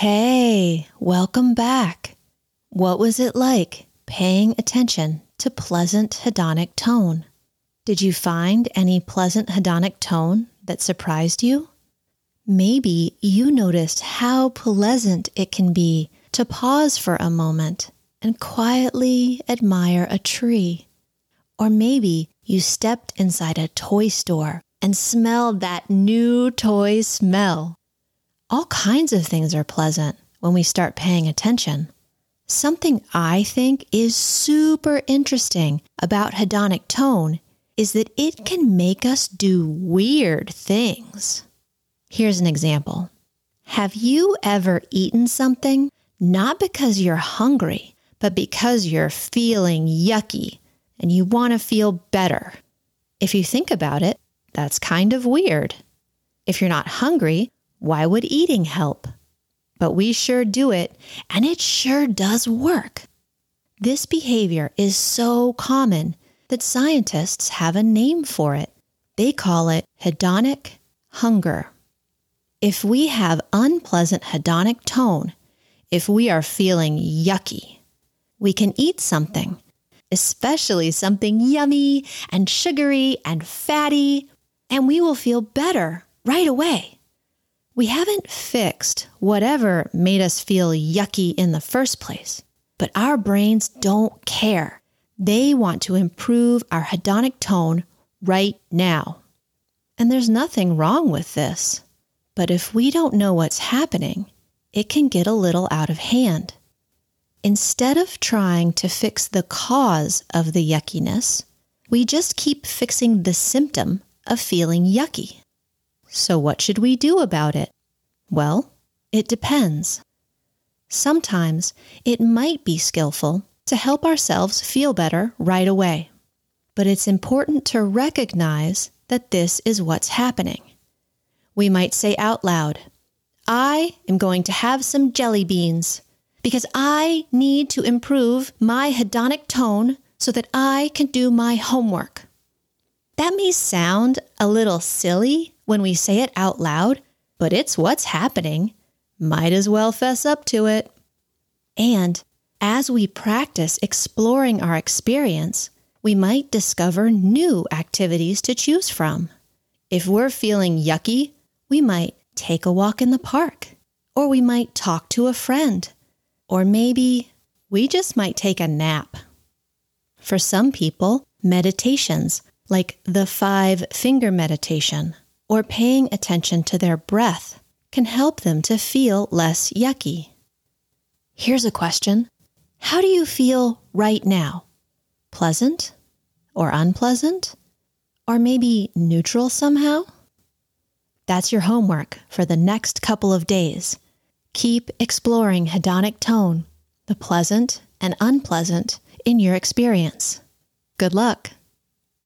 Hey, welcome back. What was it like paying attention to pleasant hedonic tone? Did you find any pleasant hedonic tone that surprised you? Maybe you noticed how pleasant it can be to pause for a moment and quietly admire a tree. Or maybe you stepped inside a toy store and smelled that new toy smell. All kinds of things are pleasant when we start paying attention. Something I think is super interesting about hedonic tone is that it can make us do weird things. Here's an example Have you ever eaten something not because you're hungry, but because you're feeling yucky and you want to feel better? If you think about it, that's kind of weird. If you're not hungry, why would eating help? But we sure do it, and it sure does work. This behavior is so common that scientists have a name for it. They call it hedonic hunger. If we have unpleasant hedonic tone, if we are feeling yucky, we can eat something, especially something yummy and sugary and fatty, and we will feel better right away. We haven't fixed whatever made us feel yucky in the first place, but our brains don't care. They want to improve our hedonic tone right now. And there's nothing wrong with this. But if we don't know what's happening, it can get a little out of hand. Instead of trying to fix the cause of the yuckiness, we just keep fixing the symptom of feeling yucky. So, what should we do about it? Well, it depends. Sometimes it might be skillful to help ourselves feel better right away. But it's important to recognize that this is what's happening. We might say out loud, I am going to have some jelly beans because I need to improve my hedonic tone so that I can do my homework. That may sound a little silly when we say it out loud, but it's what's happening. Might as well fess up to it. And as we practice exploring our experience, we might discover new activities to choose from. If we're feeling yucky, we might take a walk in the park, or we might talk to a friend, or maybe we just might take a nap. For some people, meditations like the five finger meditation or paying attention to their breath can help them to feel less yucky. Here's a question How do you feel right now? Pleasant or unpleasant? Or maybe neutral somehow? That's your homework for the next couple of days. Keep exploring hedonic tone, the pleasant and unpleasant in your experience. Good luck.